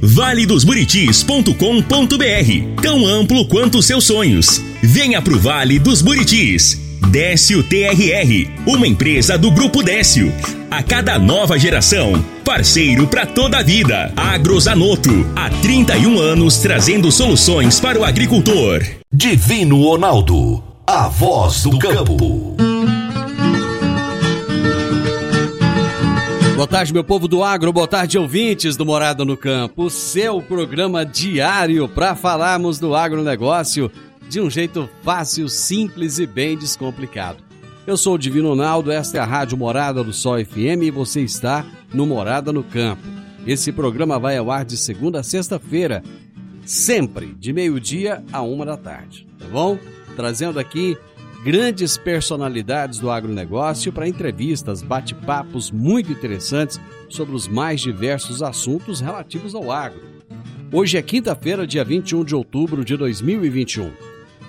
valedosburitis.com.br Tão amplo quanto seus sonhos. Venha pro Vale dos Buritis. Décio TRR, uma empresa do Grupo Décio. A cada nova geração, parceiro para toda a vida. Agrozanoto, há 31 anos trazendo soluções para o agricultor. Divino Ronaldo, a voz do campo. Boa tarde, meu povo do agro, boa tarde, ouvintes do Morada no Campo. Seu programa diário para falarmos do agronegócio de um jeito fácil, simples e bem descomplicado. Eu sou o Divino Ronaldo, esta é a Rádio Morada do Sol FM e você está no Morada no Campo. Esse programa vai ao ar de segunda a sexta-feira, sempre de meio-dia a uma da tarde, tá bom? Trazendo aqui grandes personalidades do agronegócio para entrevistas, bate-papos muito interessantes sobre os mais diversos assuntos relativos ao agro. Hoje é quinta-feira, dia 21 de outubro de 2021.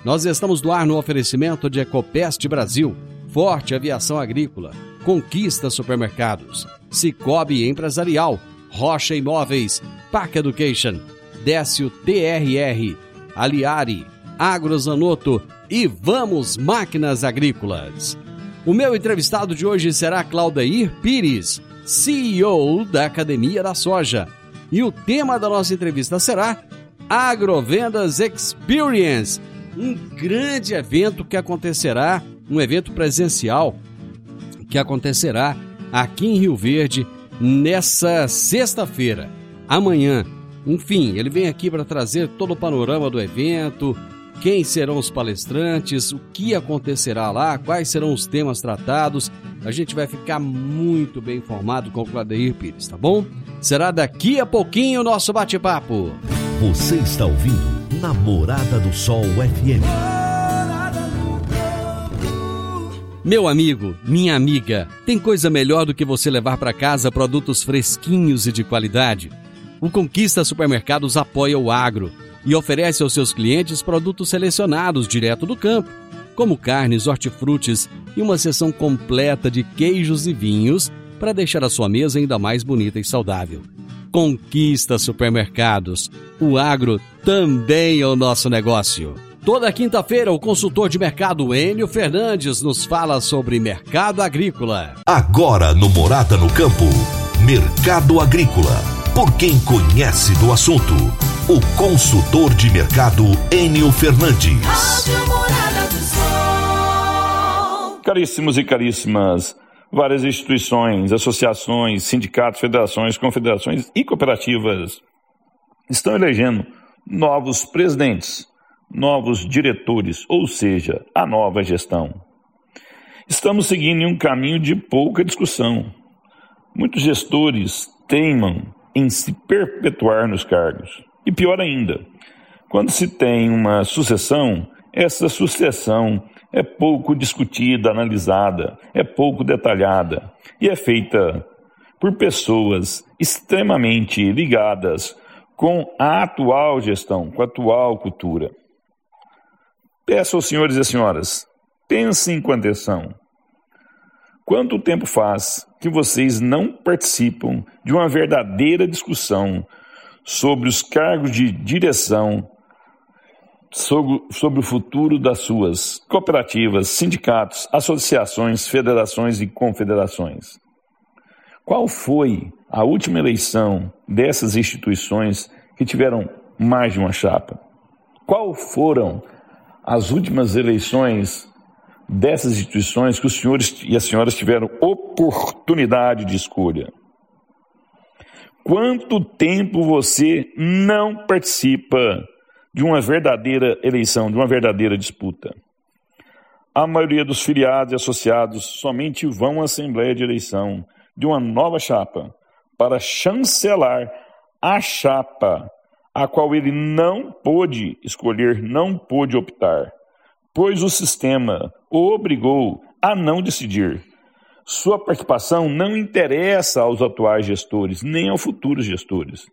Nós estamos do ar no oferecimento de Ecopest Brasil, Forte Aviação Agrícola, Conquista Supermercados, Cicobi Empresarial, Rocha Imóveis, Pac Education, Décio TRR, Aliari, Agrozanoto e Vamos Máquinas Agrícolas. O meu entrevistado de hoje será Claudeir Pires, CEO da Academia da Soja. E o tema da nossa entrevista será Agrovendas Experience, um grande evento que acontecerá, um evento presencial que acontecerá aqui em Rio Verde nessa sexta-feira. Amanhã, enfim, ele vem aqui para trazer todo o panorama do evento, quem serão os palestrantes, o que acontecerá lá, quais serão os temas tratados. A gente vai ficar muito bem informado com o Claudeir Pires, tá bom? Será daqui a pouquinho o nosso bate-papo. Você está ouvindo Namorada do Sol FM. Meu amigo, minha amiga, tem coisa melhor do que você levar para casa produtos fresquinhos e de qualidade? O Conquista Supermercados apoia o agro e oferece aos seus clientes produtos selecionados direto do campo, como carnes, hortifrutis e uma seção completa de queijos e vinhos para deixar a sua mesa ainda mais bonita e saudável. Conquista Supermercados. O agro também é o nosso negócio. Toda quinta-feira, o consultor de mercado Enio Fernandes nos fala sobre mercado agrícola. Agora no Morada no Campo, Mercado Agrícola. Por quem conhece do assunto, o consultor de mercado Enio Fernandes. Caríssimos e caríssimas, várias instituições, associações, sindicatos, federações, confederações e cooperativas estão elegendo novos presidentes novos diretores, ou seja, a nova gestão. Estamos seguindo um caminho de pouca discussão. Muitos gestores teimam em se perpetuar nos cargos. E pior ainda, quando se tem uma sucessão, essa sucessão é pouco discutida, analisada, é pouco detalhada e é feita por pessoas extremamente ligadas com a atual gestão, com a atual cultura. Peço aos senhores e senhoras, pensem com atenção. Quanto tempo faz que vocês não participam de uma verdadeira discussão sobre os cargos de direção, sobre, sobre o futuro das suas cooperativas, sindicatos, associações, federações e confederações? Qual foi a última eleição dessas instituições que tiveram mais de uma chapa? Qual foram as últimas eleições dessas instituições que os senhores e as senhoras tiveram oportunidade de escolha? Quanto tempo você não participa de uma verdadeira eleição, de uma verdadeira disputa? A maioria dos filiados e associados somente vão à Assembleia de Eleição de uma nova chapa para chancelar a chapa a qual ele não pôde escolher, não pôde optar, pois o sistema o obrigou a não decidir. Sua participação não interessa aos atuais gestores, nem aos futuros gestores.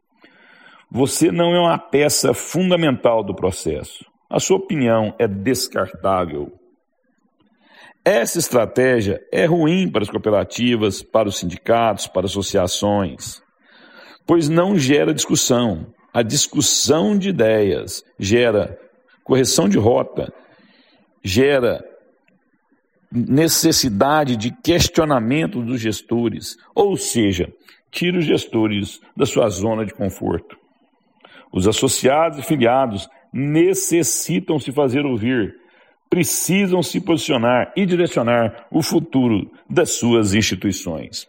Você não é uma peça fundamental do processo. A sua opinião é descartável. Essa estratégia é ruim para as cooperativas, para os sindicatos, para as associações, pois não gera discussão. A discussão de ideias gera correção de rota, gera necessidade de questionamento dos gestores, ou seja, tira os gestores da sua zona de conforto. Os associados e filiados necessitam se fazer ouvir precisam se posicionar e direcionar o futuro das suas instituições.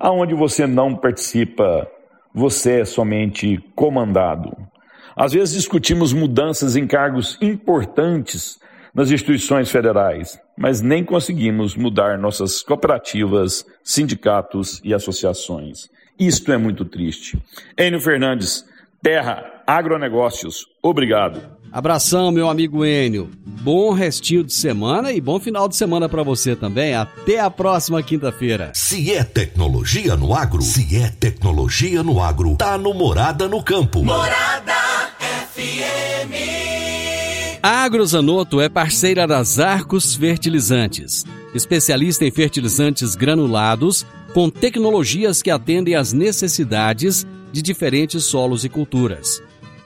Aonde você não participa, você é somente comandado. Às vezes discutimos mudanças em cargos importantes nas instituições federais, mas nem conseguimos mudar nossas cooperativas, sindicatos e associações. Isto é muito triste. Enio Fernandes, Terra Agronegócios, obrigado. Abração, meu amigo Enio. Bom restinho de semana e bom final de semana para você também. Até a próxima quinta-feira. Se é tecnologia no agro, se é tecnologia no agro, tá no Morada no Campo. Morada FM. A Agrozanoto é parceira das Arcos Fertilizantes, especialista em fertilizantes granulados com tecnologias que atendem às necessidades de diferentes solos e culturas.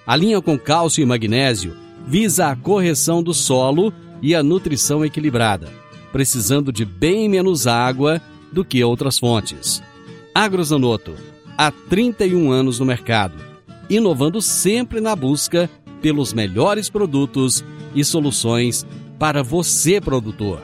A linha com cálcio e magnésio visa a correção do solo e a nutrição equilibrada, precisando de bem menos água do que outras fontes. Agrozanoto, há 31 anos no mercado, inovando sempre na busca pelos melhores produtos e soluções para você, produtor.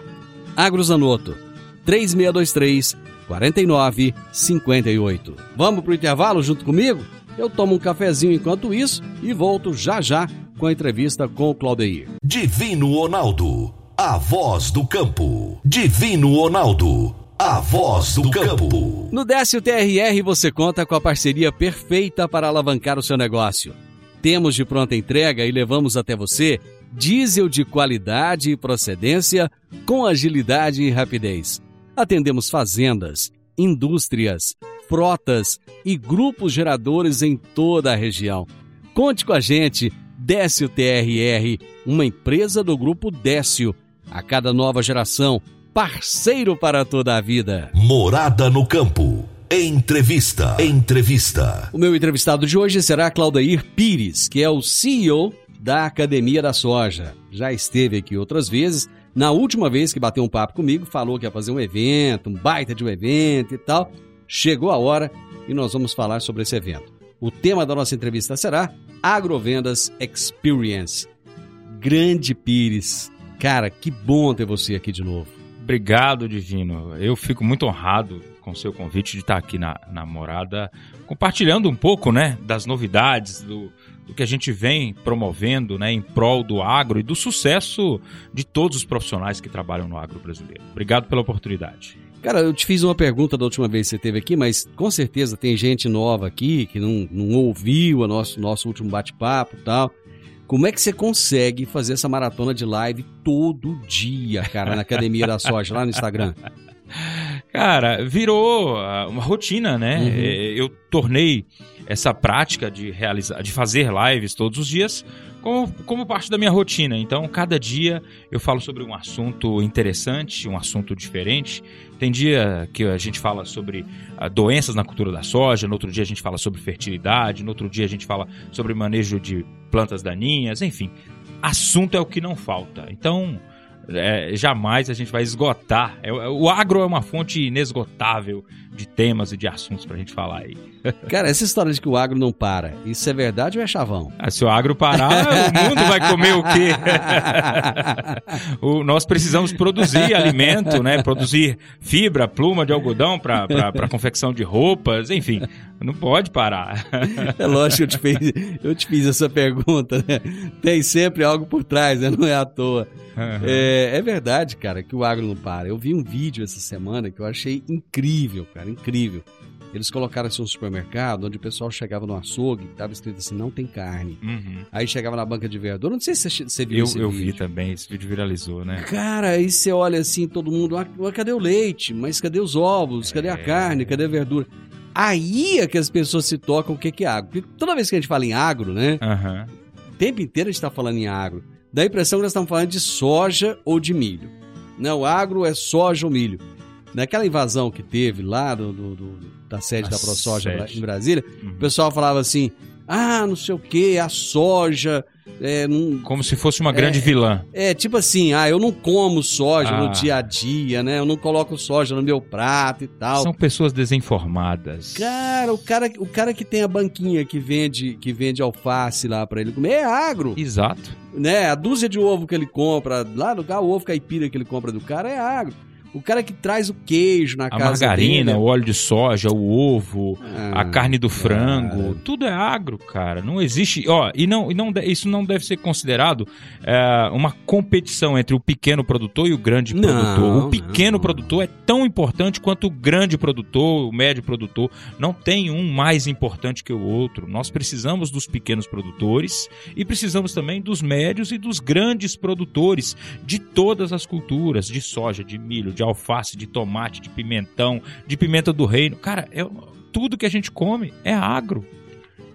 Agrozanoto, 3623 4958. Vamos para o intervalo junto comigo? Eu tomo um cafezinho enquanto isso e volto já já com a entrevista com o Claudeir. Divino Ronaldo, a voz do campo. Divino Ronaldo, a voz do campo. No Décio TRR você conta com a parceria perfeita para alavancar o seu negócio. Temos de pronta entrega e levamos até você diesel de qualidade e procedência com agilidade e rapidez. Atendemos fazendas, indústrias, frotas e grupos geradores em toda a região. Conte com a gente, Décio TRR, uma empresa do grupo Décio. A cada nova geração, parceiro para toda a vida. Morada no campo. Entrevista. Entrevista. O meu entrevistado de hoje será Claudair Pires, que é o CEO da Academia da Soja. Já esteve aqui outras vezes. Na última vez que bateu um papo comigo, falou que ia fazer um evento, um baita de um evento e tal. Chegou a hora e nós vamos falar sobre esse evento. O tema da nossa entrevista será Agrovendas Experience. Grande Pires. Cara, que bom ter você aqui de novo. Obrigado, Divino. Eu fico muito honrado com o seu convite de estar aqui na, na Morada, compartilhando um pouco né, das novidades, do, do que a gente vem promovendo né, em prol do agro e do sucesso de todos os profissionais que trabalham no agro brasileiro. Obrigado pela oportunidade. Cara, eu te fiz uma pergunta da última vez que você esteve aqui, mas com certeza tem gente nova aqui que não, não ouviu o nosso, nosso último bate-papo e tal. Como é que você consegue fazer essa maratona de live todo dia, cara, na Academia da Soja, lá no Instagram? Cara, virou ah, uma rotina, né? Uhum. É, eu tornei essa prática de realizar, de fazer lives todos os dias como, como parte da minha rotina. Então, cada dia eu falo sobre um assunto interessante, um assunto diferente. Tem dia que a gente fala sobre uh, doenças na cultura da soja, no outro dia a gente fala sobre fertilidade, no outro dia a gente fala sobre manejo de plantas daninhas, enfim. Assunto é o que não falta. Então, é, jamais a gente vai esgotar. É, o agro é uma fonte inesgotável de temas e de assuntos pra gente falar aí. Cara, essa história de que o agro não para, isso é verdade ou é chavão? Ah, se o agro parar, o mundo vai comer o quê? o, nós precisamos produzir alimento, né? Produzir fibra, pluma de algodão para confecção de roupas, enfim. Não pode parar. É lógico, eu te fiz, eu te fiz essa pergunta, né? Tem sempre algo por trás, né? Não é à toa. Uhum. É, é, verdade, cara, que o agro não para. Eu vi um vídeo essa semana que eu achei incrível, cara, incrível. Eles colocaram assim um supermercado onde o pessoal chegava no açougue, tava escrito assim, não tem carne. Uhum. Aí chegava na banca de verdura, não sei se você, viu Eu, esse eu vídeo. vi também, esse vídeo viralizou, né? Cara, aí você olha assim, todo mundo, ah, cadê o leite? Mas cadê os ovos? Cadê a É. carne? Cadê a verdura? Aí é que as pessoas se tocam o que que é agro. Porque toda vez que a gente fala em agro, né? Aham. O tempo inteiro a gente está falando em agro. Dá a impressão que nós estamos falando de soja ou de milho. Não, agro é soja ou milho. Naquela invasão que teve lá do, do- do- da sede A da ProSoja sede. em Brasília, Uhum. o pessoal falava assim: ah, não sei o que, a soja. É, não, Como se fosse uma grande vilã. é tipo assim, ah, eu não como soja Ah. no dia a dia, né? Eu não coloco soja no meu prato e tal. São pessoas desinformadas. Cara, o cara, o cara que tem a banquinha que vende, que vende alface lá pra ele comer é agro, Exato. né? A dúzia de ovo que ele compra lá no lugar, o ovo caipira que ele compra do cara é agro. O cara que traz o queijo na A casa margarina, dele, o óleo de soja, o ovo, Ah, a carne do frango, cara. tudo é agro, cara. Não existe, ó, e não, e não isso não deve ser considerado é, uma competição entre o pequeno produtor e o grande Não, produtor. O pequeno não. produtor é tão importante quanto o grande produtor, o médio produtor. Não tem um mais importante que o outro. Nós precisamos dos pequenos produtores e precisamos também dos médios e dos grandes produtores de todas as culturas, de soja, de milho, de alface, de tomate, de pimentão, de pimenta do reino. Cara, é, tudo que a gente come é agro.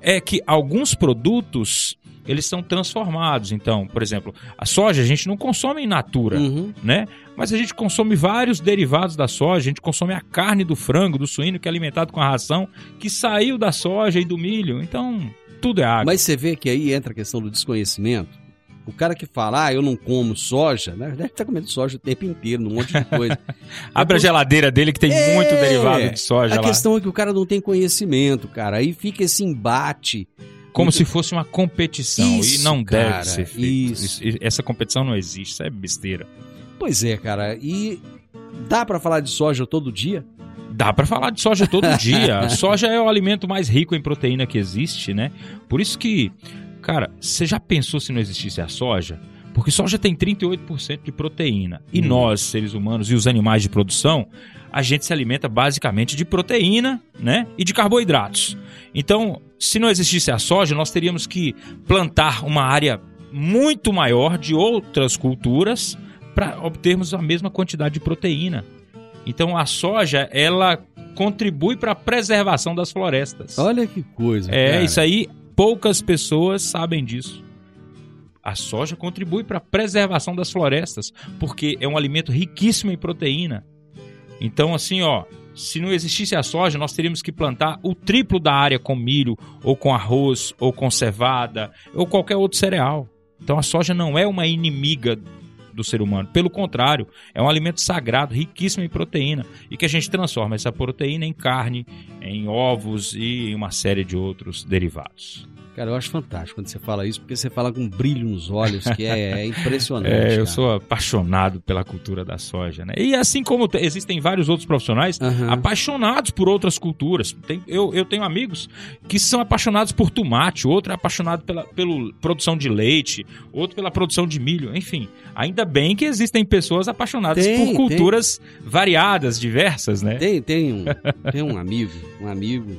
É que alguns produtos eles são transformados. Então, por exemplo, a soja a gente não consome in natura, Uhum. né? Mas a gente consome vários derivados da soja. A gente consome a carne do frango, do suíno que é alimentado com a ração que saiu da soja e do milho. Então, tudo é agro. Mas você vê que aí entra a questão do desconhecimento. O cara que fala, ah, eu não como soja, na verdade tá comendo soja o tempo inteiro, num monte de coisa. Abre a geladeira dele que tem É, muito derivado de soja a lá. questão é que o cara não tem conhecimento, cara. Aí fica esse embate. Como se fosse uma competição. Isso, e não cara, deve ser feito. isso. Essa competição não existe. Isso é besteira. Pois é, cara. E dá pra falar de soja todo dia? Dá pra falar de soja todo dia. Soja é o alimento mais rico em proteína que existe, né? Por isso que, cara, você já pensou se não existisse a soja? Porque soja tem 38% de proteína. E Hum. nós, seres humanos e os animais de produção, a gente se alimenta basicamente de proteína, né? E de carboidratos. Então, se não existisse a soja, nós teríamos que plantar uma área muito maior de outras culturas para obtermos a mesma quantidade de proteína. Então a soja, ela contribui para a preservação das florestas. Olha que coisa. é, cara. isso aí poucas pessoas sabem disso. A soja contribui para a preservação das florestas, porque é um alimento riquíssimo em proteína. Então assim, ó, se não existisse a soja, nós teríamos que plantar o triplo da área com milho, ou com arroz, ou com cevada, ou qualquer outro cereal. Então a soja não é uma inimiga do ser humano. Pelo contrário, é um alimento sagrado, riquíssimo em proteína, e que a gente transforma essa proteína em carne, em ovos e em uma série de outros derivados. Cara, eu acho fantástico quando você fala isso, porque você fala com um brilho nos olhos que é, é impressionante. É, eu cara. sou apaixonado pela cultura da soja, né? E assim como te- existem vários outros profissionais Aham. apaixonados por outras culturas. Tem- eu, eu tenho amigos que são apaixonados por tomate, outro é apaixonado pela pelo produção de leite, outro pela produção de milho, enfim. Ainda bem que existem pessoas apaixonadas Tem, por tem. culturas variadas, diversas, né? Tem, tem, um, tem um amigo, um amigo.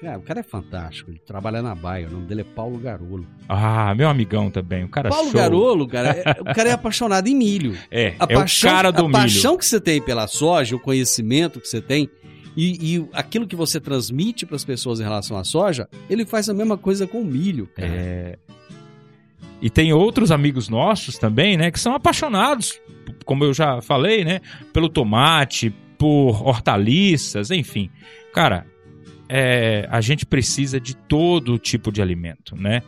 Cara, o cara é fantástico. Ele trabalha na Baia. O nome dele é Paulo Garolo. Ah, meu amigão também, o cara Paulo show. Garolo, cara, é- o cara é apaixonado em milho. É, A é o cara do a milho. paixão que você tem pela soja, o conhecimento que você tem e, e aquilo que você transmite para as pessoas em relação à soja, ele faz a mesma coisa com o milho, cara. É. E tem outros amigos nossos também, né, que são apaixonados, como eu já falei, né, pelo tomate, por hortaliças, enfim. Cara, é, a gente precisa de todo tipo de alimento, né?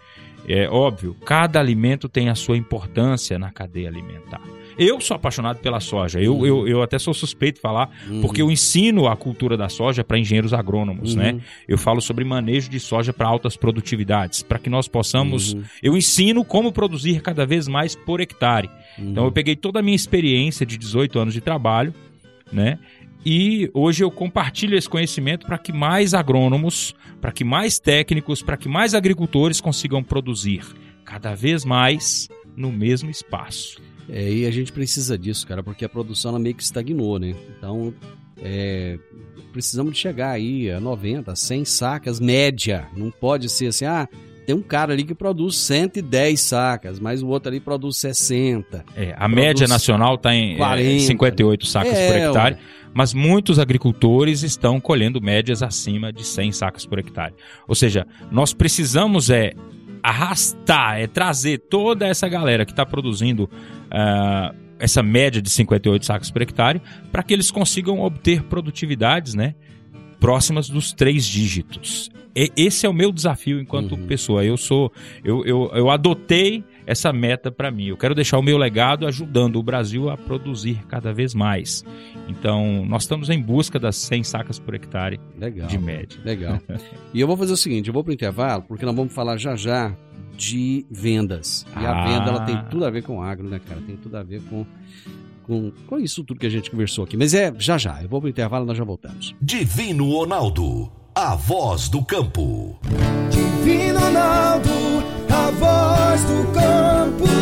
É óbvio, cada alimento tem a sua importância na cadeia alimentar. Eu sou apaixonado pela soja, eu, eu, eu até sou suspeito de falar, Uhum. porque eu ensino a cultura da soja para engenheiros agrônomos, Uhum. né? Eu falo sobre manejo de soja para altas produtividades, para que nós possamos. Uhum. Eu ensino como produzir cada vez mais por hectare. Uhum. Então eu peguei toda a minha experiência de 18 anos de trabalho, né? E hoje eu compartilho esse conhecimento para que mais agrônomos, para que mais técnicos, para que mais agricultores consigam produzir cada vez mais no mesmo espaço. É, e a gente precisa disso, cara, porque a produção meio que estagnou, né? Então É, precisamos de chegar aí a 90, 100 sacas média. Não pode ser assim, ah, tem um cara ali que produz 110 sacas, mas o outro ali produz 60. É, a média nacional está em 40. É, 58 sacas é, por hectare, mas muitos agricultores estão colhendo médias acima de 100 sacas por hectare. Ou seja, nós precisamos é arrastar, é trazer toda essa galera que está produzindo uh, essa média de 58 sacas por hectare para que eles consigam obter produtividades, né? Próximas dos três dígitos. E, esse é o meu desafio enquanto uhum. pessoa. Eu sou, eu, eu, eu adotei essa meta para mim. Eu quero deixar o meu legado ajudando o Brasil a produzir cada vez mais. Então, nós estamos em busca das 100 sacas por hectare legal, de média. Legal. e eu vou fazer o seguinte, eu vou para o intervalo, porque nós vamos falar já já de vendas. E ah. a venda ela tem tudo a ver com agro, né, cara? Tem tudo a ver com com, com isso tudo que a gente conversou aqui. Mas é já já, eu vou pro intervalo e nós já voltamos. Divino Ronaldo, a voz do campo. Divino Ronaldo, a voz do campo.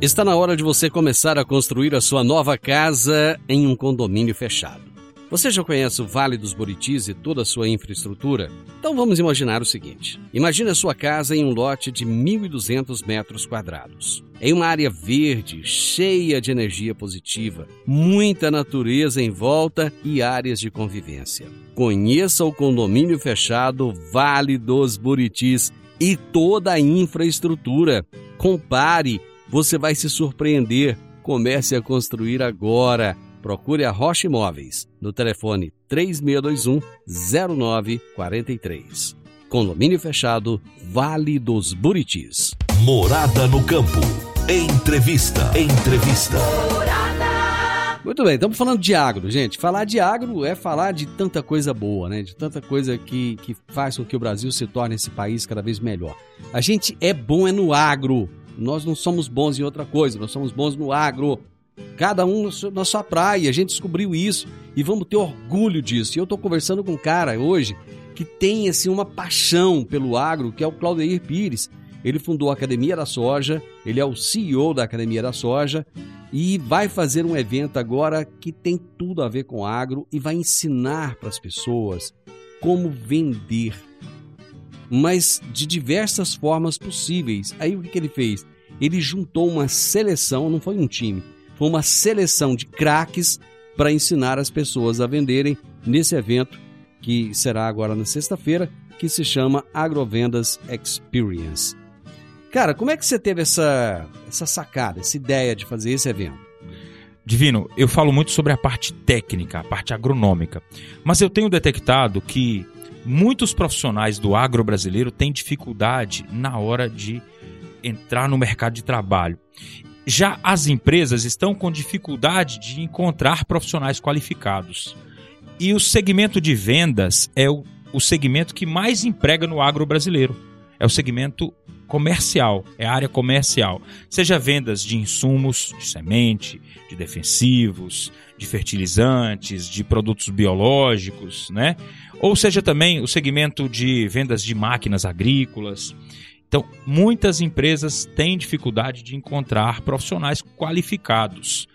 Está na hora de você começar a construir a sua nova casa em um condomínio fechado. Você já conhece o Vale dos Buritis e toda a sua infraestrutura? Então vamos imaginar o seguinte: imagine a sua casa em um lote de 1.200 metros quadrados. Em uma área verde, cheia de energia positiva, muita natureza em volta e áreas de convivência. Conheça o condomínio fechado Vale dos Buritis e toda a infraestrutura. Compare, você vai se surpreender. Comece a construir agora procure a Rocha Imóveis no telefone 3621 0943. Condomínio fechado, Vale dos Buritis. Morada no campo. Entrevista. Entrevista. Morada. Muito bem, estamos falando de agro, gente. Falar de agro é falar de tanta coisa boa, né? De tanta coisa que, que faz com que o Brasil se torne esse país cada vez melhor. A gente é bom é no agro. Nós não somos bons em outra coisa, nós somos bons no agro. Cada um na sua praia, a gente descobriu isso e vamos ter orgulho disso. E eu estou conversando com um cara hoje que tem assim uma paixão pelo agro, que é o Claudeir Pires. Ele fundou a Academia da Soja, ele é o CEO da Academia da Soja e vai fazer um evento agora que tem tudo a ver com agro e vai ensinar para as pessoas como vender, mas de diversas formas possíveis. Aí o que, que ele fez? Ele juntou uma seleção, não foi um time, foi uma seleção de craques para ensinar as pessoas a venderem nesse evento que será agora na sexta-feira, que se chama Agrovendas Experience. Cara, como é que você teve essa, essa sacada, essa ideia de fazer esse evento? Divino, eu falo muito sobre a parte técnica, a parte agronômica, mas eu tenho detectado que muitos profissionais do agro brasileiro têm dificuldade na hora de entrar no mercado de trabalho. Já as empresas estão com dificuldade de encontrar profissionais qualificados. E o segmento de vendas é o, o segmento que mais emprega no agro brasileiro. É o segmento comercial, é a área comercial. Seja vendas de insumos, de semente, de defensivos, de fertilizantes, de produtos biológicos, né? Ou seja também o segmento de vendas de máquinas agrícolas. Então, muitas empresas têm dificuldade de encontrar profissionais qualificados.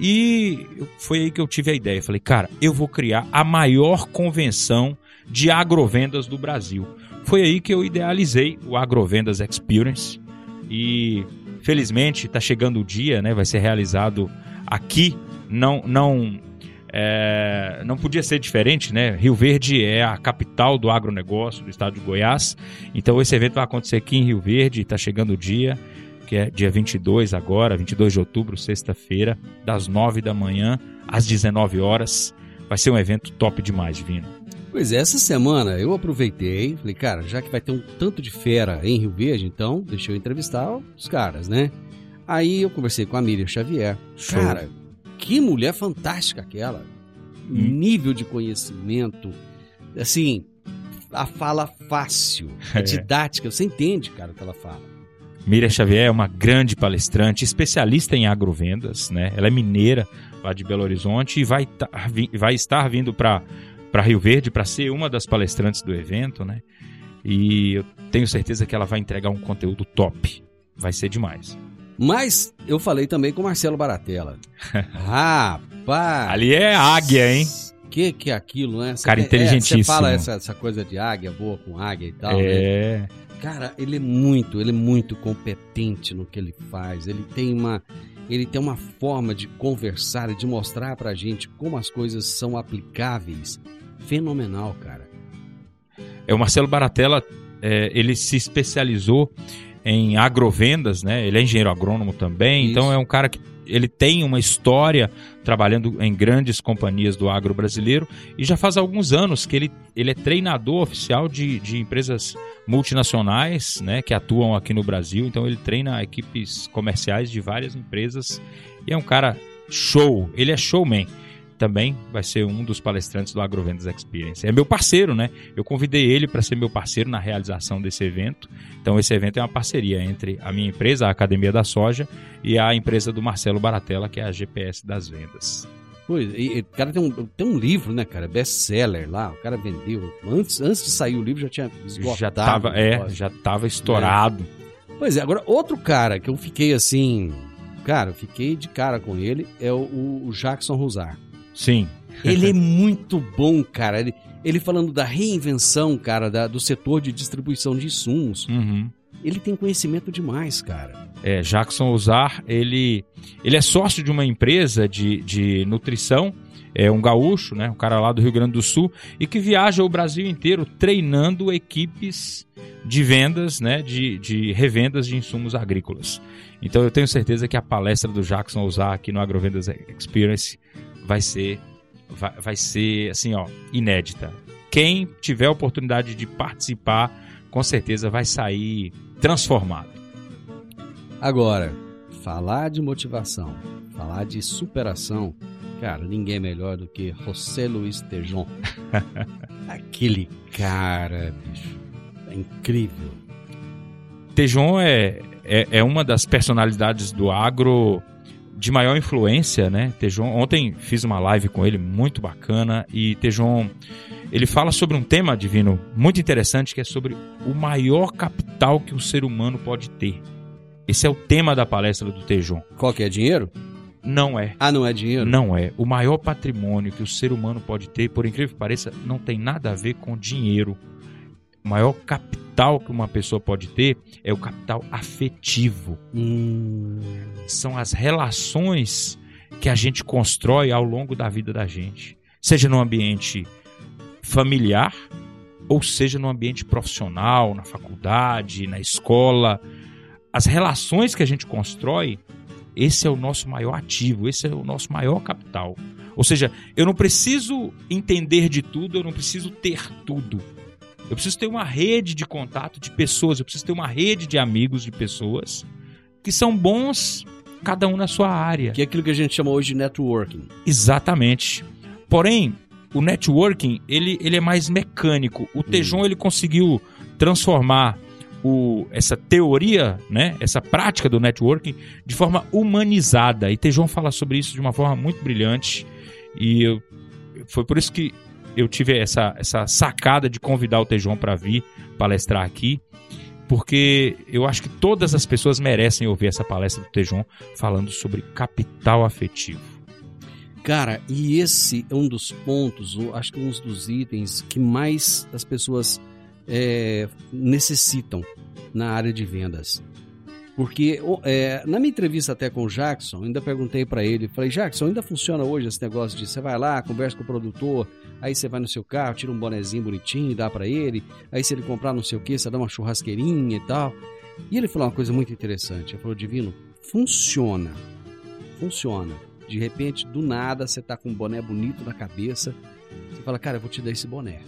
E foi aí que eu tive a ideia. Falei, cara, eu vou criar a maior convenção de agrovendas do Brasil. Foi aí que eu idealizei o Agrovendas Experience. E felizmente está chegando o dia, né? Vai ser realizado aqui, não, não é, não podia ser diferente, né? Rio Verde é a capital do agronegócio do estado de Goiás. Então esse evento vai acontecer aqui em Rio Verde, está chegando o dia, que é dia 22 agora, 22 de outubro, sexta-feira, das 9 da manhã às 19 horas. Vai ser um evento top demais, Vino. Pois é, essa semana eu aproveitei, falei, cara, já que vai ter um tanto de fera em Rio Verde, então deixa eu entrevistar os caras, né? Aí eu conversei com a Miriam Xavier. Show. Cara, que mulher fantástica aquela. Hum. Nível de conhecimento. Assim, a fala fácil, é. didática. Você entende, cara, o que ela fala. Miriam Xavier é uma grande palestrante, especialista em agrovendas, né? Ela é mineira lá de Belo Horizonte e vai, vai estar vindo para Rio Verde para ser uma das palestrantes do evento, né? E eu tenho certeza que ela vai entregar um conteúdo top. Vai ser demais. Mas eu falei também com Marcelo Baratella. Rapaz. Ali é águia, hein? que que é aquilo, né? Cê, Cara inteligentíssimo. Você fala essa, essa coisa de águia, boa com águia e tal, né? É. Cara, ele é muito, ele é muito competente no que ele faz. Ele tem uma, ele tem uma forma de conversar e de mostrar pra gente como as coisas são aplicáveis. Fenomenal, cara. É, o Marcelo Baratella, é, ele se especializou em agrovendas, né? Ele é engenheiro agrônomo também, Isso. então é um cara que ele tem uma história trabalhando em grandes companhias do agro brasileiro e já faz alguns anos que ele, ele é treinador oficial de, de empresas multinacionais né, que atuam aqui no Brasil. Então ele treina equipes comerciais de várias empresas e é um cara show, ele é showman. Também vai ser um dos palestrantes do Agrovendas Experience. É meu parceiro, né? Eu convidei ele para ser meu parceiro na realização desse evento. Então, esse evento é uma parceria entre a minha empresa, a Academia da Soja, e a empresa do Marcelo Baratella, que é a GPS das Vendas. Pois, e, e, o cara tem um, tem um livro, né, cara? Best-seller lá. O cara vendeu. Antes, antes de sair o livro já tinha esgotado. Já tava, é, já tava estourado. Pois é, agora outro cara que eu fiquei assim. Cara, eu fiquei de cara com ele é o, o Jackson Rosar. Sim. Ele é muito bom, cara. Ele, ele falando da reinvenção, cara, da- do setor de distribuição de insumos. Uhum. Ele tem conhecimento demais, cara. É, Jackson Usar, ele, ele é sócio de uma empresa de, de nutrição, é um gaúcho, né, um cara lá do Rio Grande do Sul, e que viaja o Brasil inteiro treinando equipes de vendas, né, de, de revendas de insumos agrícolas. Então eu tenho certeza que a palestra do Jackson Usar aqui no Agrovendas Experience vai ser, vai, vai ser assim, ó, inédita. Quem tiver a oportunidade de participar, com certeza vai sair transformado. Agora, falar de motivação, falar de superação, cara, ninguém é melhor do que José Luiz Tejon. Aquele cara, bicho, é incrível. Tejon é, é, é uma das personalidades do agro de maior influência, né? Tejon, ontem fiz uma live com ele muito bacana e Tejon ele fala sobre um tema divino muito interessante que é sobre o maior capital que o ser humano pode ter. Esse é o tema da palestra do Tejon. Qual que é dinheiro? Não é. Ah, não é dinheiro? Não é. O maior patrimônio que o ser humano pode ter, por incrível que pareça, não tem nada a ver com dinheiro. O maior capital que uma pessoa pode ter é o capital afetivo. Hum, São as relações que a gente constrói ao longo da vida da gente. Seja no ambiente familiar, ou seja no ambiente profissional, na faculdade, na escola. As relações que a gente constrói, esse é o nosso maior ativo, esse é o nosso maior capital. Ou seja, eu não preciso entender de tudo, eu não preciso ter tudo. Eu preciso ter uma rede de contato de pessoas, eu preciso ter uma rede de amigos de pessoas que são bons, cada um na sua área. que é aquilo que a gente chama hoje de networking. Exatamente. Porém, o networking, ele, ele é mais mecânico. O Tejon, ele conseguiu transformar o, essa teoria, né, essa prática do networking de forma humanizada. E Tejon fala sobre isso de uma forma muito brilhante. E eu- foi por isso que eu tive essa, essa sacada de convidar o Tejon para vir palestrar aqui. Porque eu acho que todas as pessoas merecem ouvir essa palestra do Tejon falando sobre capital afetivo. Cara, e esse é um dos pontos, ou acho que um dos itens que mais as pessoas é, necessitam na área de vendas. Porque é, na minha entrevista até com o Jackson, ainda perguntei pra ele, falei, Jackson, ainda funciona hoje esse negócio de você vai lá, conversa com o produtor, aí você vai no seu carro, tira um bonezinho bonitinho e dá pra ele, aí se ele comprar não sei o que, você dá uma churrasqueirinha e tal. E ele falou uma coisa muito interessante, ele falou, Divino, funciona, funciona. De repente, do nada, você tá com um boné bonito na cabeça, você fala, cara, eu vou te dar esse boné.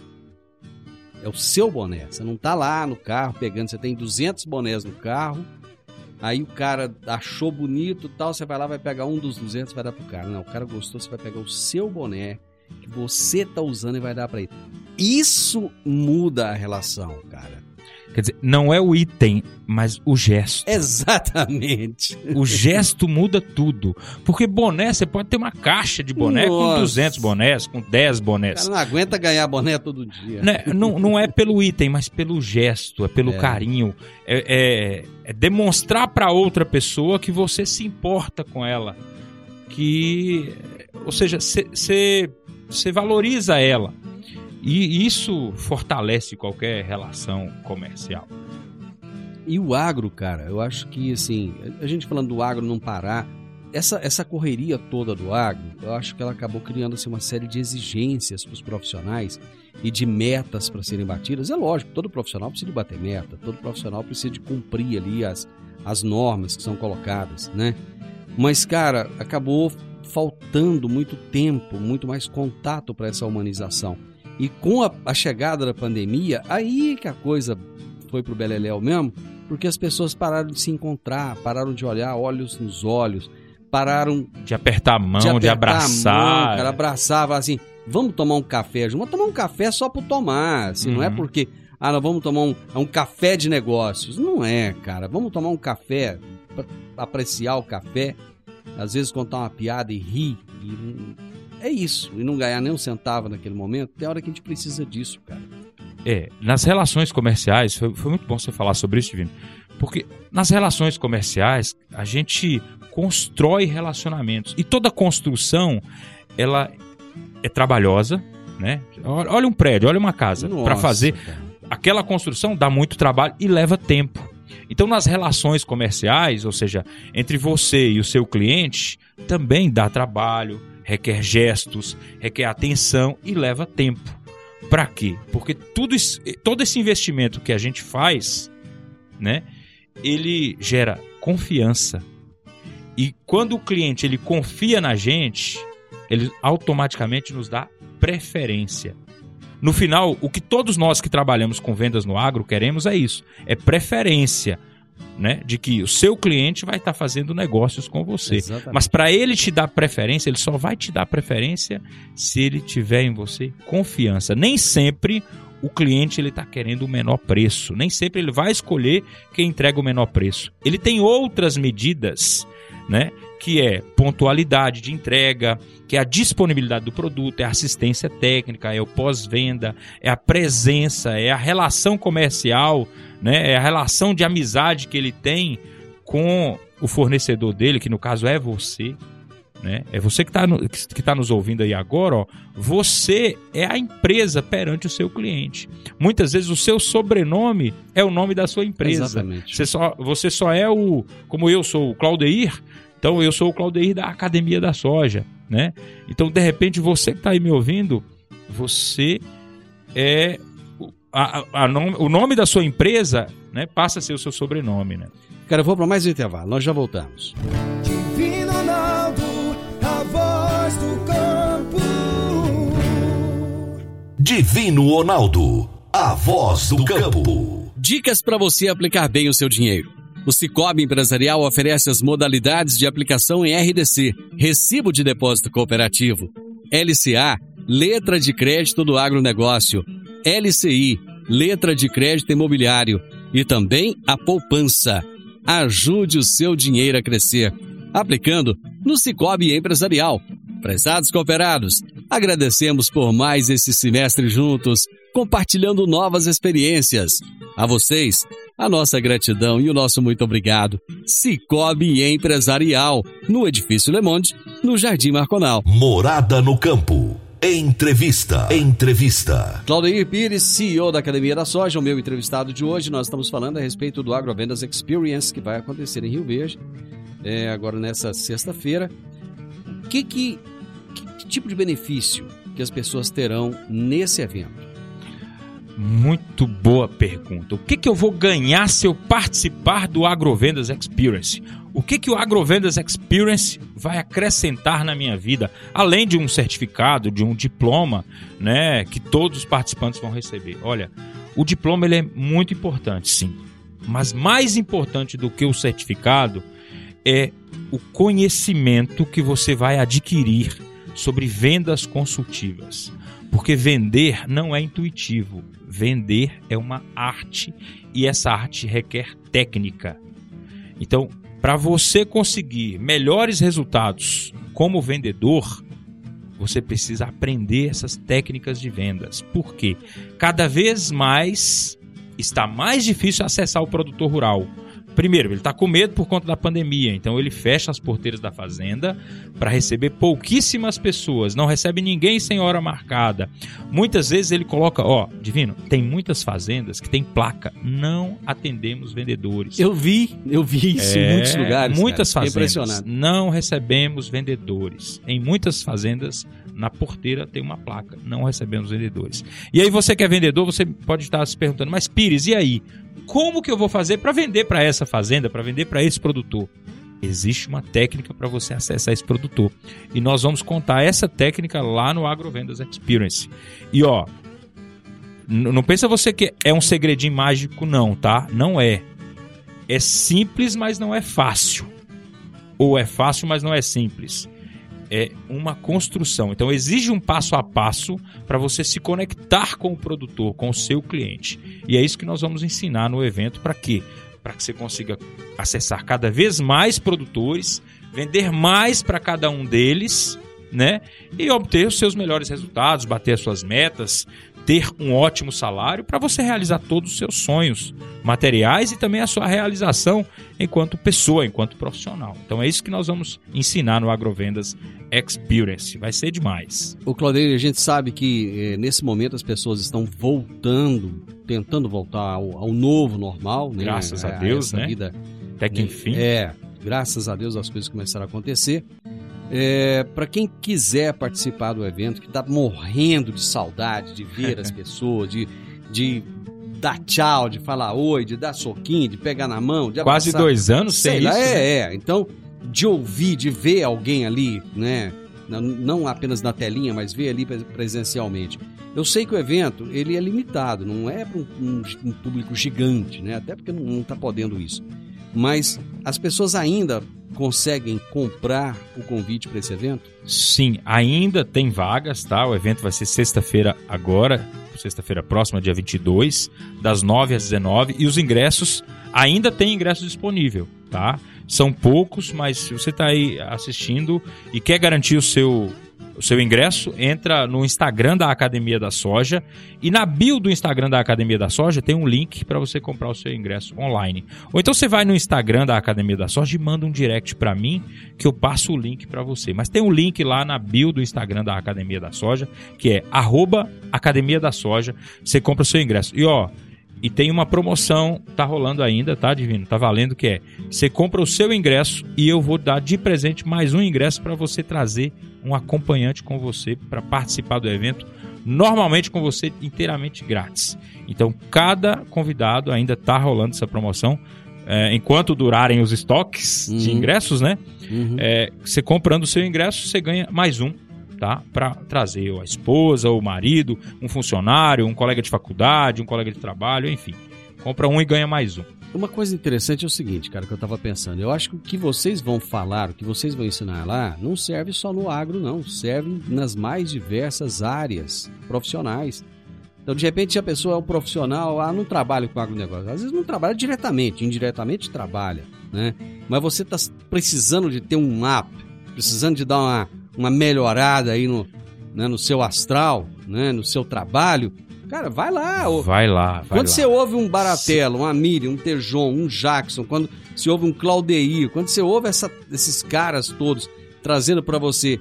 É o seu boné. Você não tá lá no carro pegando, você tem 200 bonés no carro. Aí o cara achou bonito tal, você vai lá, vai pegar um dos 200 e vai dar pro cara. Não, o cara gostou, você vai pegar o seu boné que você tá usando e vai dar pra ele. Isso muda a relação, cara. Quer dizer, não é o item, mas o gesto. Exatamente. O gesto muda tudo. Porque boné, você pode ter uma caixa de boné com Nossa. 200 bonés, com 10 O bonés. cara não aguenta ganhar boné todo dia. Né? Não, não é pelo item, mas pelo gesto, é pelo É. carinho. É, é- é demonstrar para outra pessoa que você se importa com ela. Que ou seja, você valoriza ela. E isso fortalece qualquer relação comercial. E o agro, cara, eu acho que assim, a gente falando do agro não parar, essa, essa correria toda do agro, eu acho que ela acabou criando assim, uma série de exigências para os profissionais e de metas para serem batidas. É lógico, todo profissional precisa de bater meta, todo profissional precisa de cumprir ali as, as normas que são colocadas, né? Mas, cara, acabou faltando muito tempo, muito mais contato para essa humanização. E com a, a, chegada da pandemia, aí que a coisa foi pro Beleléu mesmo, porque as pessoas pararam de se encontrar, pararam de olhar olhos nos olhos, pararam de apertar a mão, de, de abraçar. Mão, cara, abraçava assim, vamos tomar um café, vamos tomar um café só por tomar, assim, uhum. não é uhum. porque ah, nós vamos tomar um, um café de negócios. Não é, cara. Vamos tomar um café apreciar o café, às vezes contar uma piada e rir. E é isso. E não ganhar nem um centavo naquele momento. Tem hora que a gente precisa disso, cara. É, nas relações comerciais, foi, foi muito bom você falar sobre isso, Divino. Porque nas relações comerciais, a gente constrói relacionamentos. E toda construção, ela é trabalhosa, né? Olha um prédio, olha uma casa. Para fazer cara. aquela construção dá muito trabalho e leva tempo. Então, nas relações comerciais, ou seja, entre você e o seu cliente, também dá trabalho, requer gestos, requer atenção e leva tempo. Para quê? Porque tudo isso, todo esse investimento que a gente faz, né, ele gera confiança. E quando o cliente ele confia na gente, ele automaticamente nos dá preferência. No final, o que todos nós que trabalhamos com vendas no agro queremos é isso: é preferência. Né, de que o seu cliente vai estar tá fazendo negócios com você. Exatamente. Mas para ele te dar preferência, ele só vai te dar preferência se ele tiver em você confiança. Nem sempre o cliente ele está querendo o menor preço. Nem sempre ele vai escolher quem entrega o menor preço. Ele tem outras medidas, né? Que é pontualidade de entrega, que é a disponibilidade do produto, é a assistência técnica, é o pós-venda, é a presença, é a relação comercial, né? é a relação de amizade que ele tem com o fornecedor dele, que no caso é você. Né? É você que está que tá nos ouvindo aí agora, ó, você é a empresa perante o seu cliente. Muitas vezes o seu sobrenome é o nome da sua empresa. Exatamente. Você só, você só é o, como eu sou o Claudeir, então eu sou o Claudeir da Academia da Soja, né? Então de repente você que está aí me ouvindo, você é a, a, a nome, o nome da sua empresa, né? Passa a ser o seu sobrenome, né? Cara, eu vou para mais um intervalo. Nós já voltamos. Divino Ronaldo, a voz do campo. Divino Ronaldo, a voz do campo. Dicas para você aplicar bem o seu dinheiro. O Cicobi Empresarial oferece as modalidades de aplicação em RDC, Recibo de Depósito Cooperativo, LCA, Letra de Crédito do Agronegócio, LCI, Letra de Crédito Imobiliário e também a poupança. Ajude o seu dinheiro a crescer, aplicando no Cicobi Empresarial. Prezados cooperados, agradecemos por mais esse semestre juntos, compartilhando novas experiências. A vocês, a nossa gratidão e o nosso muito obrigado. Cicobi Empresarial, no Edifício Le Monde, no Jardim Marconal. Morada no Campo. Entrevista. Entrevista. Claudio Pires, CEO da Academia da Soja, o meu entrevistado de hoje. Nós estamos falando a respeito do Agrovendas Experience, que vai acontecer em Rio Verde, é, agora nessa sexta-feira. Que, que, que, que tipo de benefício que as pessoas terão nesse evento? Muito boa pergunta. O que, que eu vou ganhar se eu participar do Agrovendas Experience? O que, que o Agrovendas Experience vai acrescentar na minha vida, além de um certificado, de um diploma, né, que todos os participantes vão receber? Olha, o diploma ele é muito importante, sim, mas mais importante do que o certificado é o conhecimento que você vai adquirir sobre vendas consultivas. Porque vender não é intuitivo. Vender é uma arte e essa arte requer técnica. Então, para você conseguir melhores resultados como vendedor, você precisa aprender essas técnicas de vendas. Por quê? Cada vez mais está mais difícil acessar o produtor rural. Primeiro, ele está com medo por conta da pandemia, então ele fecha as porteiras da fazenda para receber pouquíssimas pessoas, não recebe ninguém sem hora marcada. Muitas vezes ele coloca, ó, divino, tem muitas fazendas que tem placa, não atendemos vendedores. Eu vi, eu vi isso é, em muitos lugares. Muitas cara. fazendas não recebemos vendedores. Em muitas fazendas na porteira tem uma placa, não recebemos vendedores. E aí você que é vendedor, você pode estar se perguntando, mas Pires, e aí? como que eu vou fazer para vender para essa fazenda, para vender para esse produtor? Existe uma técnica para você acessar esse produtor. E nós vamos contar essa técnica lá no Agrovendas Experience. E ó, não pensa você que é um segredinho mágico não, tá? Não é. É simples, mas não é fácil. Ou é fácil, mas não é simples é uma construção. Então exige um passo a passo para você se conectar com o produtor, com o seu cliente. E é isso que nós vamos ensinar no evento para quê? Para que você consiga acessar cada vez mais produtores, vender mais para cada um deles, né? E obter os seus melhores resultados, bater as suas metas, ter um ótimo salário para você realizar todos os seus sonhos materiais e também a sua realização enquanto pessoa, enquanto profissional. Então é isso que nós vamos ensinar no Agrovendas Experience. Vai ser demais. O Claudio, a gente sabe que eh, nesse momento as pessoas estão voltando, tentando voltar ao, ao novo normal, né? Graças a, a Deus, né? Vida, Até que enfim. É, graças a Deus as coisas começaram a acontecer. É, para quem quiser participar do evento, que está morrendo de saudade de ver as pessoas, de, de dar tchau, de falar oi, de dar soquinho, de pegar na mão, de Quase dois anos sem isso. É, né? é. Então, de ouvir, de ver alguém ali, né? Não apenas na telinha, mas ver ali presencialmente. Eu sei que o evento ele é limitado, não é para um, um, um, público gigante, né? Até porque não está podendo isso. Mas as pessoas ainda conseguem comprar o convite para esse evento? Sim, ainda tem vagas, tá? O evento vai ser sexta-feira agora, sexta-feira próxima, dia 22, das 9 às 19, e os ingressos ainda tem ingresso disponível, tá? São poucos, mas se você está aí assistindo e quer garantir o seu o seu ingresso, entra no Instagram da Academia da Soja e na bio do Instagram da Academia da Soja tem um link para você comprar o seu ingresso online. Ou então você vai no Instagram da Academia da Soja e manda um direct para mim que eu passo o link para você. Mas tem um link lá na bio do Instagram da Academia da Soja que é Academia da Soja. Você compra o seu ingresso. E ó, e tem uma promoção, tá rolando ainda, tá, Divino? Tá valendo que é: você compra o seu ingresso e eu vou dar de presente mais um ingresso para você trazer um acompanhante com você para participar do evento, normalmente com você inteiramente grátis. Então, cada convidado ainda tá rolando essa promoção. É, enquanto durarem os estoques uhum. de ingressos, né? Uhum. É, você comprando o seu ingresso, você ganha mais um tá? Para trazer a esposa, o marido, um funcionário, um colega de faculdade, um colega de trabalho, enfim. Compra um e ganha mais um. Uma coisa interessante é o seguinte, cara, que eu tava pensando. Eu acho que o que vocês vão falar, o que vocês vão ensinar lá, não serve só no agro, não. Serve nas mais diversas áreas profissionais. Então, de repente, a pessoa é um profissional, ah, não trabalha com agronegócio. Às vezes não trabalha diretamente, indiretamente trabalha, né? Mas você está precisando de ter um app, precisando de dar uma, uma melhorada aí no, né, no seu astral, né, no seu trabalho, cara, vai lá. Vai lá. Vai quando lá. você ouve um Baratella, um Amílio, um Tejon, um Jackson, quando você ouve um Claudeir, quando você ouve essa, esses caras todos trazendo para você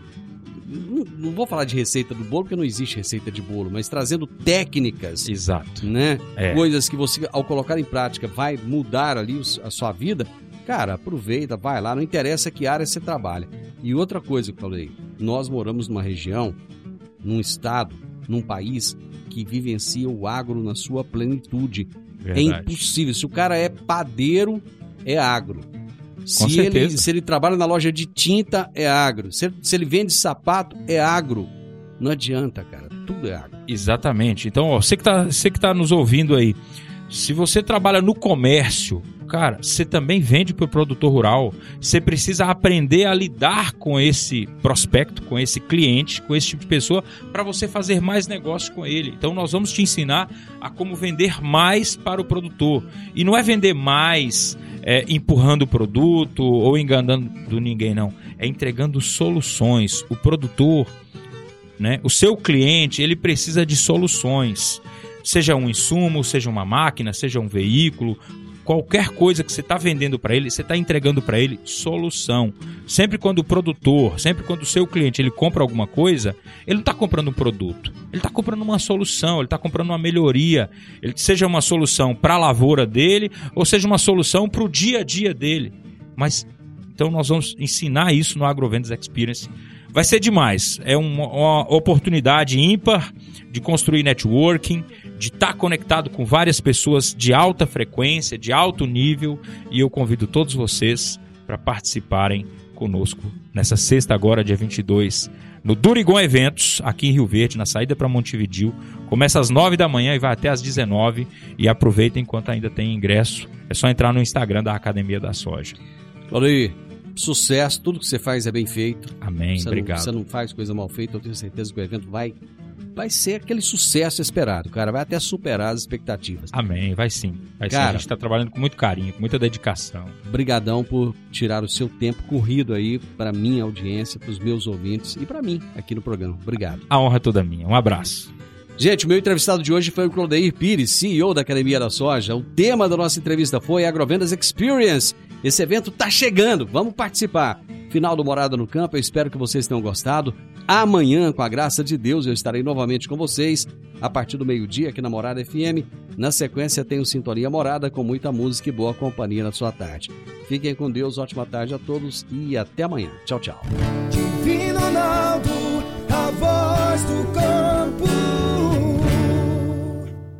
não, não, vou falar de receita do bolo, porque não existe receita de bolo, mas trazendo técnicas. Exato. Né? É. Coisas que você, ao colocar em prática, vai mudar ali a sua vida. Cara, aproveita, vai lá, não interessa que área você trabalha. E outra coisa que eu falei, nós moramos numa região, num estado, num país que vivencia o agro na sua plenitude. É Verdade. É impossível. Se o cara é padeiro, é agro. Se ele, se ele trabalha na loja de tinta, é agro. Se, se ele vende sapato, é agro. Não adianta, cara. Tudo é agro. Exatamente. Então, ó, você que está tá nos ouvindo aí, se você trabalha no comércio, cara, você também vende para o produtor rural. Você precisa aprender a lidar com esse prospecto, com esse cliente, com esse tipo de pessoa, para você fazer mais negócio com ele. Então, nós vamos te ensinar a como vender mais para o produtor. E não é vender mais é, empurrando o produto ou enganando ninguém, não. É entregando soluções. O produtor, né, o seu cliente, ele precisa de soluções seja um insumo, seja uma máquina, seja um veículo, qualquer coisa que você está vendendo para ele, você está entregando para ele solução. Sempre quando o produtor, sempre quando o seu cliente ele compra alguma coisa, ele não está comprando um produto, ele está comprando uma solução, ele está comprando uma melhoria, ele seja uma solução para a lavoura dele ou seja uma solução para o dia a dia dele. Mas então nós vamos ensinar isso no AgroVendas Experience. Vai ser demais. É uma, uma oportunidade ímpar de construir networking, de estar conectado com várias pessoas de alta frequência, de alto nível, e eu convido todos vocês para participarem conosco nessa sexta agora, dia 22, no Durigon Eventos, aqui em Rio Verde, na saída para Montevidil. Começa às 9 da manhã e vai até às 19 e aproveitem enquanto ainda tem ingresso. É só entrar no Instagram da Academia da Soja. Valeu sucesso, tudo que você faz é bem feito. Amém, você obrigado. Não, você não faz coisa mal feita, eu tenho certeza que o evento vai vai ser aquele sucesso esperado, cara. Vai até superar as expectativas. Amém, vai sim. Vai cara, sim. A gente está trabalhando com muito carinho, com muita dedicação. Brigadão por tirar o seu tempo corrido aí para minha audiência, para os meus ouvintes e para mim aqui no programa. Obrigado. A honra é toda minha. Um abraço. Gente, o meu entrevistado de hoje foi o Clodeir Pires, CEO da Academia da Soja. O tema da nossa entrevista foi Agrovendas Experience. Esse evento tá chegando, vamos participar. Final do Morada no Campo, eu espero que vocês tenham gostado. Amanhã, com a graça de Deus, eu estarei novamente com vocês a partir do meio-dia aqui na Morada FM. Na sequência, tem o Sintonia Morada com muita música e boa companhia na sua tarde. Fiquem com Deus, ótima tarde a todos e até amanhã. Tchau, tchau.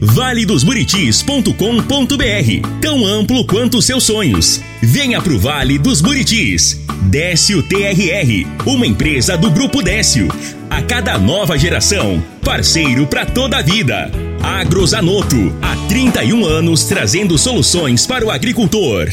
valedosburitis.com.br Tão amplo quanto seus sonhos. Venha pro Vale dos Buritis. Décio TRR, uma empresa do Grupo Décio. A cada nova geração, parceiro para toda a vida. Agrozanoto, há 31 anos trazendo soluções para o agricultor.